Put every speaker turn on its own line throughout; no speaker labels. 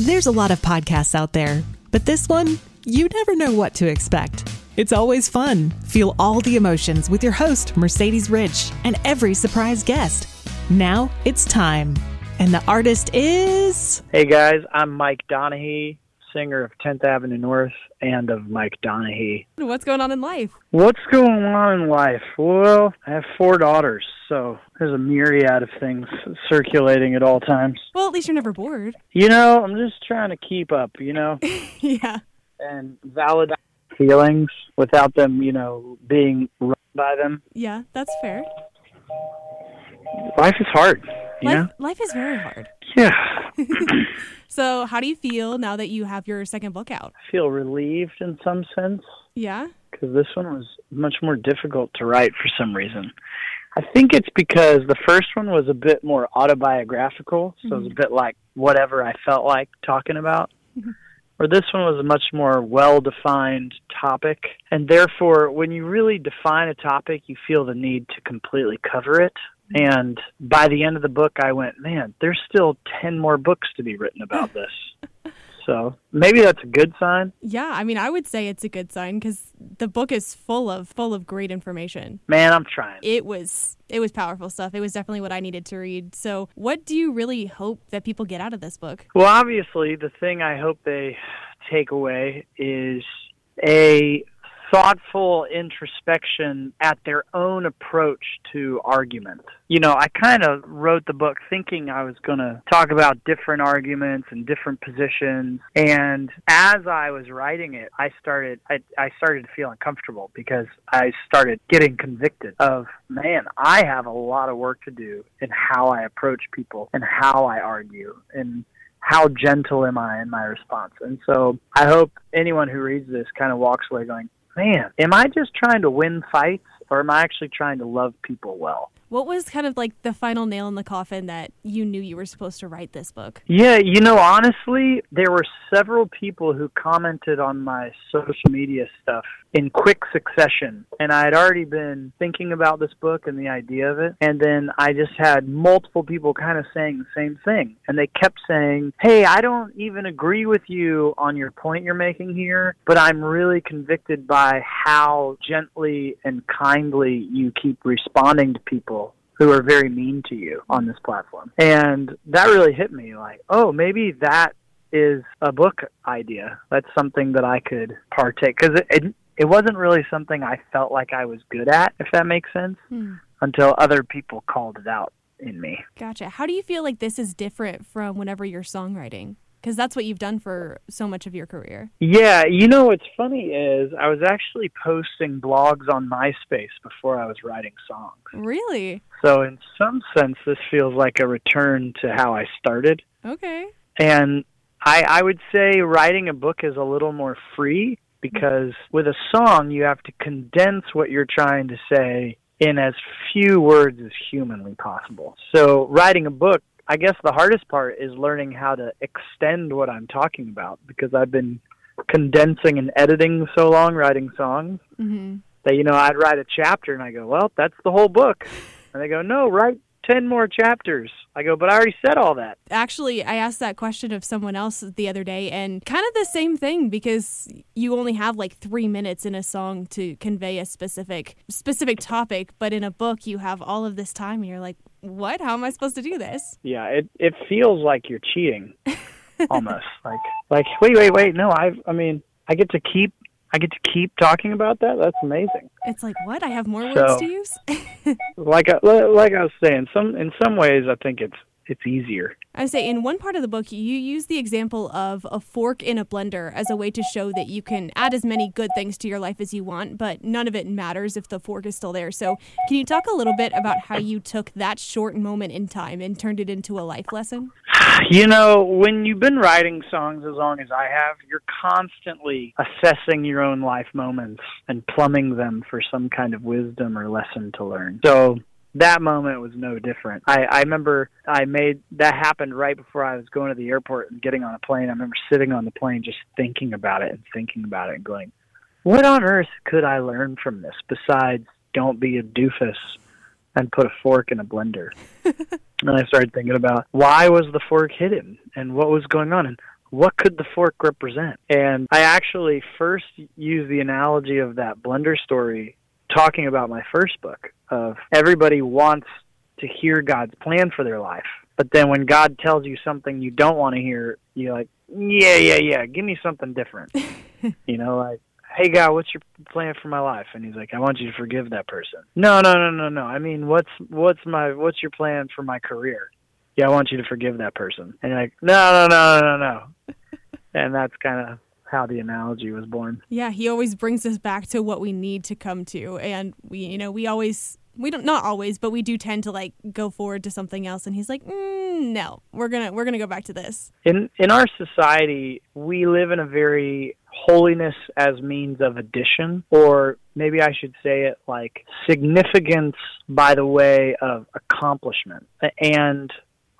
There's a lot of podcasts out there, but this one, you never know what to expect. It's always fun. Feel all the emotions with your host, Mercedes Rich, and every surprise guest. Now it's time. And the artist is.
Hey guys, I'm Mike Donehey, singer of 10th Avenue North and of Mike Donehey.
What's going on in life?
What's going on in life? Well, I have four daughters, so there's a myriad of things circulating at all times.
Well, at least you're never bored.
You know, I'm just trying to keep up, you know,
yeah.
and validate feelings without them, you know, being run by them.
Yeah, that's fair.
Life is hard, you
Life,
know?
life is very hard.
Yeah.
So, how do you feel now that you have your second book out?
I feel relieved in some sense.
Yeah.
because this one was much more difficult to write for some reason. I think it's because the first one was a bit more autobiographical, so it was a mm-hmm. bit like whatever I felt like talking about. Mm-hmm. Or this one was a much more well defined topic, and therefore, when you really define a topic, you feel the need to completely cover it. And by the end of the book, I went, man, there's still 10 more books to be written about this. so maybe that's a good sign.
Yeah, I mean, I would say it's a good sign because the book is full of full of great information.
Man, I'm trying.
It was it was powerful stuff. It was definitely what I needed to read. So, what do you really hope that people get out of this book?
Well, obviously, the thing I hope they take away is a thoughtful introspection at their own approach to argument. You know, I kind of wrote the book thinking I was going to talk about different arguments and different positions, and as I was writing it, I started I, I started to feel uncomfortable because I started getting convicted of, man, I have a lot of work to do in how I approach people and how I argue and how gentle am I in my response? And so I hope anyone who reads this kind of walks away going, man, am I just trying to win fights or am I actually trying to love people well?
What was kind of like the final nail in the coffin that you knew you were supposed to write this book?
Yeah, you know, honestly, there were several people who commented on my social media stuff in quick succession. And I had already been thinking about this book and the idea of it. And then I just had multiple people kind of saying the same thing. And they kept saying, Hey, I don't even agree with you on your point you're making here, but I'm really convicted by how gently and kindly you keep responding to people who are very mean to you on this platform. And that really hit me like, oh, maybe that is a book idea. That's something that I could partake because it, it it wasn't really something I felt like I was good at, if that makes sense,
Hmm.
until other people called it out in me.
Gotcha. How do you feel like this is different from whenever you're songwriting? Because that's what you've done for so much of your career.
Yeah, you know what's funny is I was actually posting blogs on MySpace before I was writing songs.
Really?
So in some sense this feels like a return to how I started.
Okay.
And I, I would say writing a book is a little more free because with a song, you have to condense what you're trying to say in as few words as humanly possible. So, writing a book, I guess the hardest part is learning how to extend what I'm talking about because I've been condensing and editing so long writing songs
hmm
that, you know, I'd write a chapter and I go, well, that's the whole book. And they go, no, write 10 more chapters. I go, but I already said all that.
Actually, I asked that question of someone else the other day, and kind of the same thing because you only have like three minutes in a song to convey a specific specific topic, but in a book you have all of this time, and you're like, "What? How am I supposed to do this?"
Yeah, it it feels like you're cheating, almost like like wait wait wait no I I mean I get to keep I get to keep talking about that. That's amazing.
It's like, "What? I have more words to use."
Like I, like I was saying, some in some ways I think it's it's easier.
I say in one part of the book, you use the example of a fork in a blender as a way to show that you can add as many good things to your life as you want, but none of it matters if the fork is still there. So, can you talk a little bit about how you took that short moment in time and turned it into a life lesson?
You know, when you've been writing songs as long as I have, you're constantly assessing your own life moments and plumbing them for some kind of wisdom or lesson to learn. So that moment was no different. I, I remember I made that happened right before I was going to the airport and getting on a plane. I remember sitting on the plane just thinking about it and thinking about it and going, what on earth could I learn from this besides don't be a doofus and put a fork in a blender? and I started thinking about why was the fork hidden and what was going on and what could the fork represent? And I actually first used the analogy of that blender story talking about my first book of everybody wants to hear God's plan for their life. But then when God tells you something you don't want to hear, you're like, yeah, yeah, yeah, give me something different. you know, like, hey, God, what's your plan for my life? And he's like, I want you to forgive that person. No, no, no, no, no. I mean, what's what's my what's your plan for my career? Yeah, I want you to forgive that person. And you're like, no, no, no, no, no. and that's kind of how the analogy was born.
Yeah, he always brings us back to what we need to come to, and we, you know, we always we don't not always but we do tend to like go forward to something else. And he's like mm, no we're gonna we're gonna go back to this.
In in our society we live in a very holiness as means of addition or maybe i should say it like significance by the way of accomplishment. And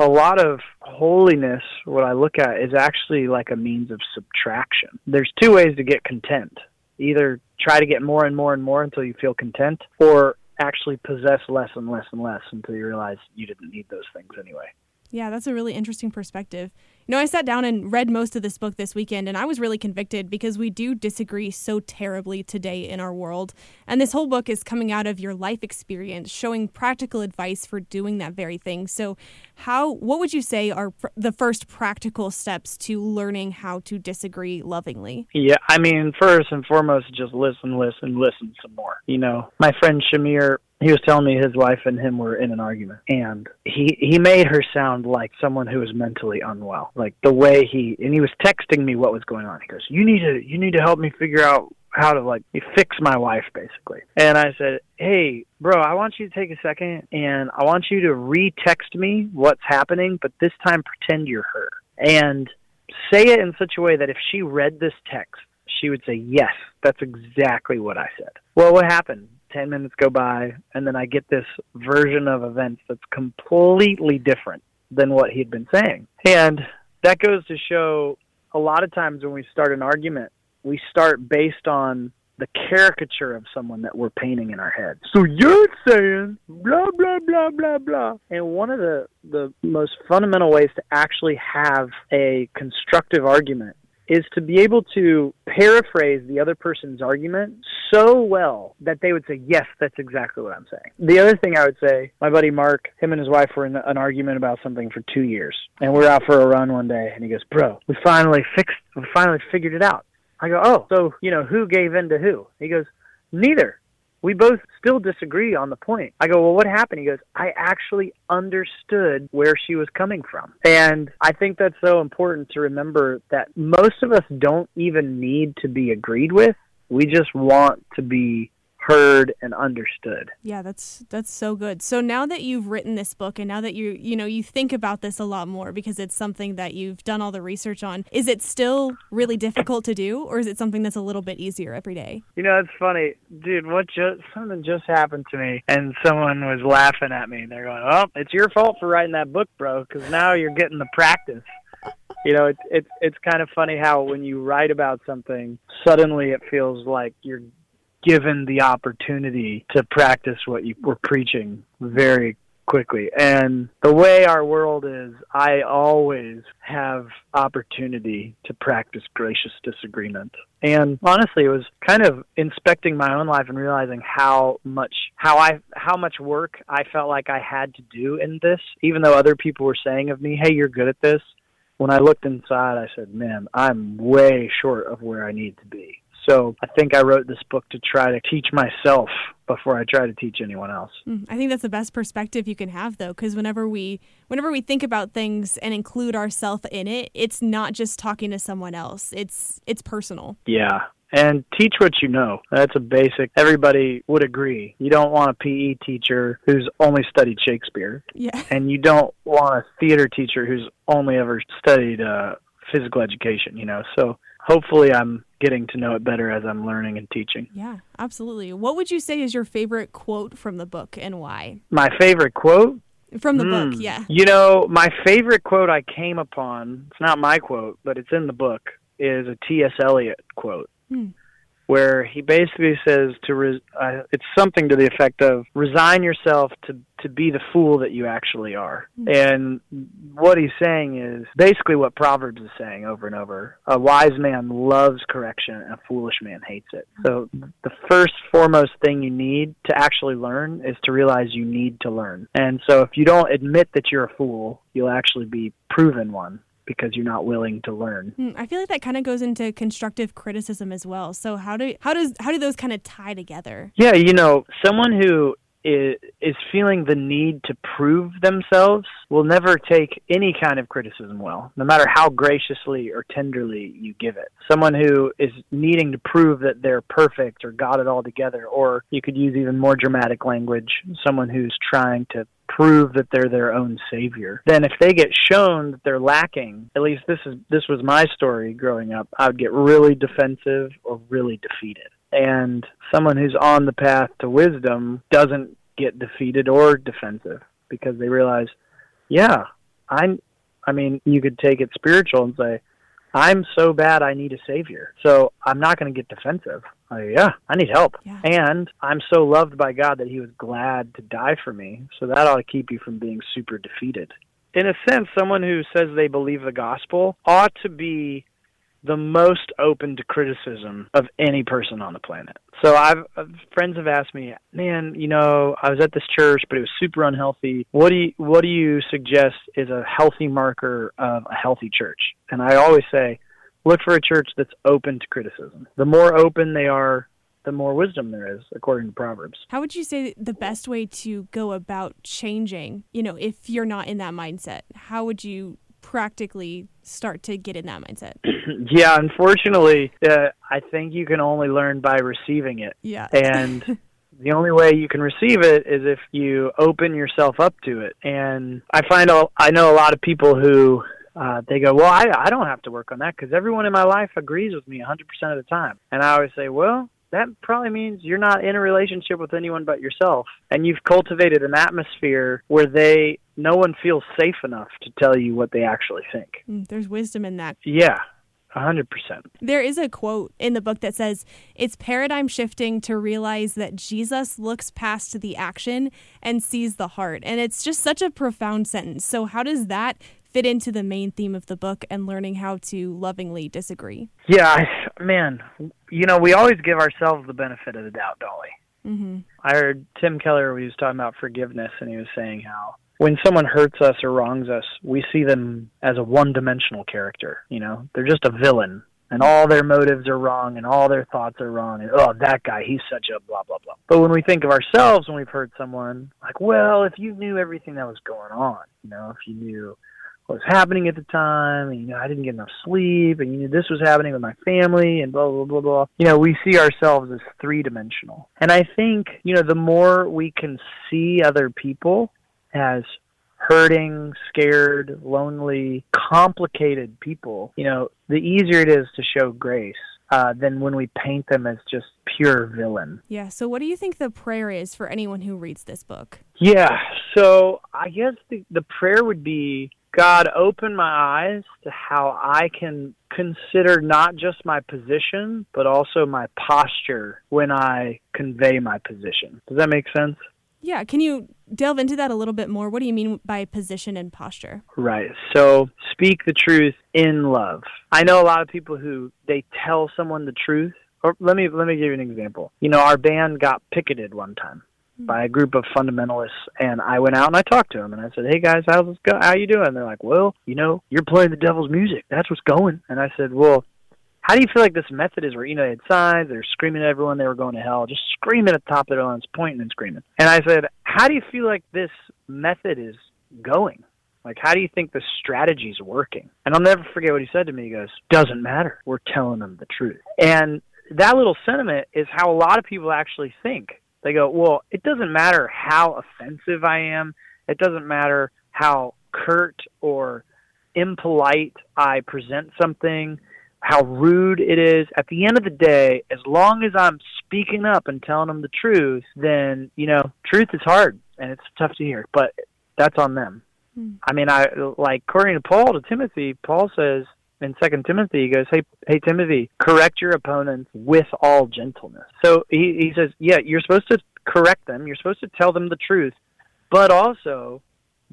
a lot of holiness what i look at is actually like a means of subtraction there's two ways to get content either try to get more and more and more until you feel content or actually possess less and less and less until you realize you didn't need those things anyway.
Yeah, that's a really interesting perspective. You know, I sat down and read most of this book this weekend, and I was really convicted because we do disagree so terribly today in our world. And this whole book is coming out of your life experience, showing practical advice for doing that very thing. So, how, what would you say are pr- the first practical steps to learning how to disagree lovingly?
Yeah, I mean, first and foremost, just listen, listen, listen some more. You know, my friend Shamir he was telling me his wife and him were in an argument and he he made her sound like someone who was mentally unwell like the way he and he was texting me what was going on. He goes you need to you need to help me figure out how to like fix my wife basically. And i said hey bro i want you to take a second and i want you to re-text me what's happening but this time pretend you're her and say it in such a way that if she read this text she would say yes that's exactly what i said. Well what happened 10 minutes go by and then I get this version of events that's completely different than what he'd been saying. And that goes to show a lot of times when we start an argument, we start based on the caricature of someone that we're painting in our head. So you're saying blah blah blah blah blah. And one of the the most fundamental ways to actually have a constructive argument is to be able to paraphrase the other person's argument so well that they would say, Yes, that's exactly what I'm saying. The other thing I would say, my buddy Mark, him and his wife were in an argument about something for two years. And we're out for a run one day and he goes, Bro, we finally fixed we finally figured it out. I go, Oh, so you know, who gave in to who? He goes, Neither we both still disagree on the point. I go, well, what happened? He goes, I actually understood where she was coming from. And I think that's so important to remember that most of us don't even need to be agreed with. We just want to be heard and understood.
Yeah, that's that's so good. So now that you've written this book and now that you you know you think about this a lot more because it's something that you've done all the research on, is it still really difficult to do or is it something that's a little bit easier every day?
You know, it's funny, dude, what just something just happened to me and someone was laughing at me. They're going, "Oh, it's your fault for writing that book, bro, cuz now you're getting the practice." you know, it's it's it's kind of funny how when you write about something, suddenly it feels like you're given the opportunity to practice what you were preaching very quickly. And the way our world is, I always have opportunity to practice gracious disagreement. And honestly, it was kind of inspecting my own life and realizing how much how I how much work I felt like I had to do in this, even though other people were saying of me, "Hey, you're good at this." When I looked inside, I said, "Man, I'm way short of where I need to be." So I think I wrote this book to try to teach myself before I try to teach anyone else.
Mm, I think that's the best perspective you can have though because whenever we whenever we think about things and include ourselves in it, it's not just talking to someone else. It's it's personal.
Yeah. And teach what you know. That's a basic. Everybody would agree. You don't want a PE teacher who's only studied Shakespeare.
Yeah.
And you don't want a theater teacher who's only ever studied uh, physical education, you know. So hopefully I'm getting to know it better as I'm learning and teaching.
Yeah, absolutely. What would you say is your favorite quote from the book and why?
My favorite quote?
From the mm. book, yeah.
You know, my favorite quote I came upon, it's not my quote, but it's in the book, is a T.S. Eliot quote, mm. Where he basically says to res- uh, it's something to the effect of resign yourself to to be the fool that you actually are. And what he's saying is basically what Proverbs is saying over and over. A wise man loves correction and a foolish man hates it. So the first foremost thing you need to actually learn is to realize you need to learn. And so if you don't admit that you're a fool, you'll actually be proven one because you're not willing to learn.
Hmm, I feel like that kind of goes into constructive criticism as well. So how do how does how do those kind of tie together?
Yeah, you know, someone who is, feeling the need to prove themselves will never take any kind of criticism well, no matter how graciously or tenderly you give it. Someone who is needing to prove that they're perfect or got it all together, or you could use even more dramatic language, someone who's trying to prove that they're their own savior. Then if they get shown that they're lacking, at least this is this was my story growing up, I would get really defensive or really defeated. And someone who's on the path to wisdom doesn't get defeated or defensive because they realize, yeah, I'm I mean, you could take it spiritual and say, I'm so bad I need a savior. So I'm not going to get defensive. I, yeah, I need help.
Yeah.
And I'm so loved by God that he was glad to die for me. So that ought to keep you from being super defeated. In a sense, someone who says they believe the gospel ought to be the most open to criticism of any person on the planet. So I've uh, friends have asked me, "Man, you know, I was at this church, but it was super unhealthy. What do you what do you suggest is a healthy marker of a healthy church?" And I always say, look for a church that's open to criticism. The more open they are, the more wisdom there is, according to Proverbs.
How would you say the best way to go about changing, you know, if you're not in that mindset? How would you practically start to get in that mindset?
yeah, unfortunately, uh, I think you can only learn by receiving it.
Yeah.
And the only way you can receive it is if you open yourself up to it. And I find all, I know a lot of people who uh, they go, well, I, I don't have to work on that because everyone in my life agrees with me 100% of the time. And I always say, well, that probably means you're not in a relationship with anyone but yourself. And you've cultivated an atmosphere where they, no one feels safe enough to tell you what they actually think.
Mm, There's wisdom in that.
Yeah, 100%.
There is a quote in the book that says, It's paradigm shifting to realize that Jesus looks past the action and sees the heart. And it's just such a profound sentence. So, how does that fit into the main theme of the book and learning how to lovingly disagree?
Yeah, man, you know, we always give ourselves the benefit of the doubt, don't we?
Mm-hmm.
I heard Tim Keller, he was talking about forgiveness, and he was saying how when someone hurts us or wrongs us, we see them as a one dimensional character. You know, they're just a villain, and all their motives are wrong, and all their thoughts are wrong, and oh, that guy, he's such a blah, blah, blah. But when we think of ourselves when we've hurt someone, like, well, if you knew everything that was going on, you know, if you knew was happening at the time, and you know, I didn't get enough sleep, and you knew this was happening with my family, and blah blah blah blah. You know, we see ourselves as three dimensional, and I think you know the more we can see other people as hurting, scared, lonely, complicated people, you know, the easier it is to show grace. Uh, than when we paint them as just pure villain.
Yeah. So, what do you think the prayer is for anyone who reads this book?
Yeah. So I guess the, the prayer would be God, open my eyes to how I can consider not just my position, but also my posture when I convey my position. Does that make sense?
Yeah. Can you delve into that a little bit more? What do you mean by position and posture?
Right. So speak the truth in love. I know a lot of people who they tell someone the truth. Or let me let me give you an example. You know, our band got picketed one time Hmm. by a group of fundamentalists and I went out and I talked to them and I said, "Hey guys, how's this go? How you doing?" They're like, "Well, you know, you're playing the devil's music. That's what's going." And I said, "Well, how do you feel like this method is where you know they had signs, they were screaming at everyone they were going to hell, just screaming at the top of their lungs, pointing and screaming." And I said, "How do you feel like this method is going?" Like, how do you think the strategy's working? And I'll never forget what he said to me. He goes, Doesn't matter. We're telling them the truth. And that little sentiment is how a lot of people actually think. They go, Well, it doesn't matter how offensive I am. It doesn't matter how curt or impolite I present something, how rude it is. At the end of the day, as long as I'm speaking up and telling them the truth, then, you know, truth is hard and it's tough to hear, but that's on them.
Hmm.
I mean, I like according to Paul to Timothy, Paul says in Second Timothy, he goes, "Hey, hey, Timothy, correct your opponents with all gentleness." So he he says, "Yeah, you're supposed to correct them. You're supposed to tell them the truth, but also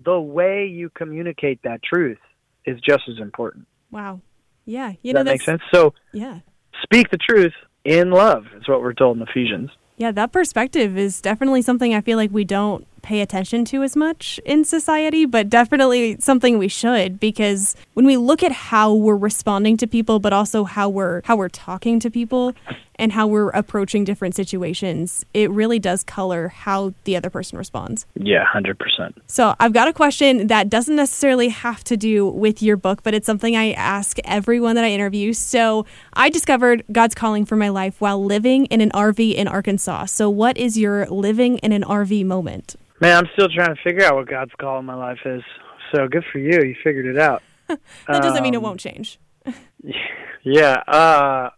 the way you communicate that truth is just as important."
Wow. Yeah.
Does
You know
that makes sense? So
yeah.
speak the truth in love is what we're told in Ephesians.
Yeah, that perspective is definitely something I feel like we don't pay attention to as much in society, but definitely something we should because when we look at how we're responding to people, but also how we're how we're talking to people and how we're approaching different situations, it really does color how the other person responds.
Yeah, hundred percent.
So, I've got a question that doesn't necessarily have to do with your book, but it's something I ask everyone that I interview. So, I discovered God's calling for my life while living in an RV in Arkansas. So, what is your living in an RV moment?
Man, I'm still trying to figure out what God's call in my life is. So good for you. You figured it out.
That doesn't mean it
Um,
won't change.
Yeah. Uh,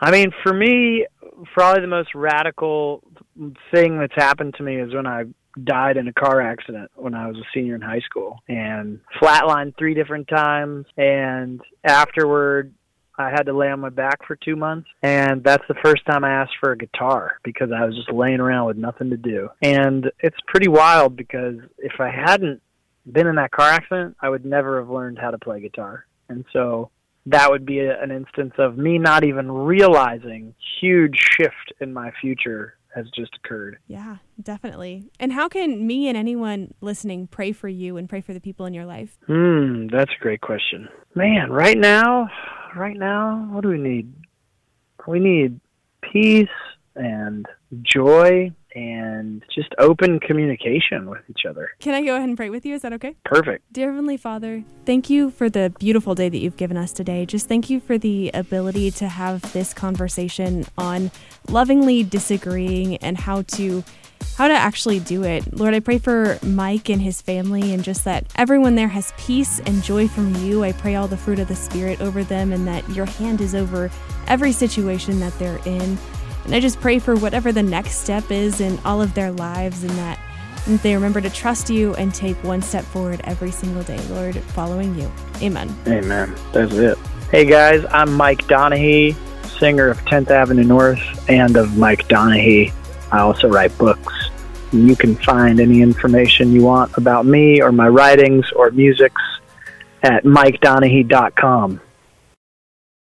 I mean, for me, probably the most radical thing that's happened to me is when I died in a car accident when I was a senior in high school and flatlined three different times. And afterward, I had to lay on my back for two months. And that's the first time I asked for a guitar because I was just laying around with nothing to do. And it's pretty wild because if I hadn't been in that car accident, I would never have learned how to play guitar. And so that would be a, an instance of me not even realizing huge shift in my future has just occurred.
Yeah, definitely. And how can me and anyone listening pray for you and pray for the people in your life?
Hmm, that's a great question. Man, right now, right now, what do we need? We need peace and joy and just open communication with each other.
Can I go ahead and pray with you? Is that okay?
Perfect.
Dear Heavenly Father, thank you for the beautiful day that you've given us today. Just thank you for the ability to have this conversation on lovingly disagreeing and how to how to actually do it. Lord, I pray for Mike and his family and just that everyone there has peace and joy from you. I pray all the fruit of the Spirit over them and that your hand is over every situation that they're in. And I just pray for whatever the next step is in all of their lives and that they remember to trust you and take one step forward every single day, Lord, following you. Amen.
Amen. That's it. Hey guys, I'm Mike Donehey, singer of 10th Avenue North and of Mike Donehey. I also write books. You can find any information you want about me or my writings or musics at mikedonehey.com.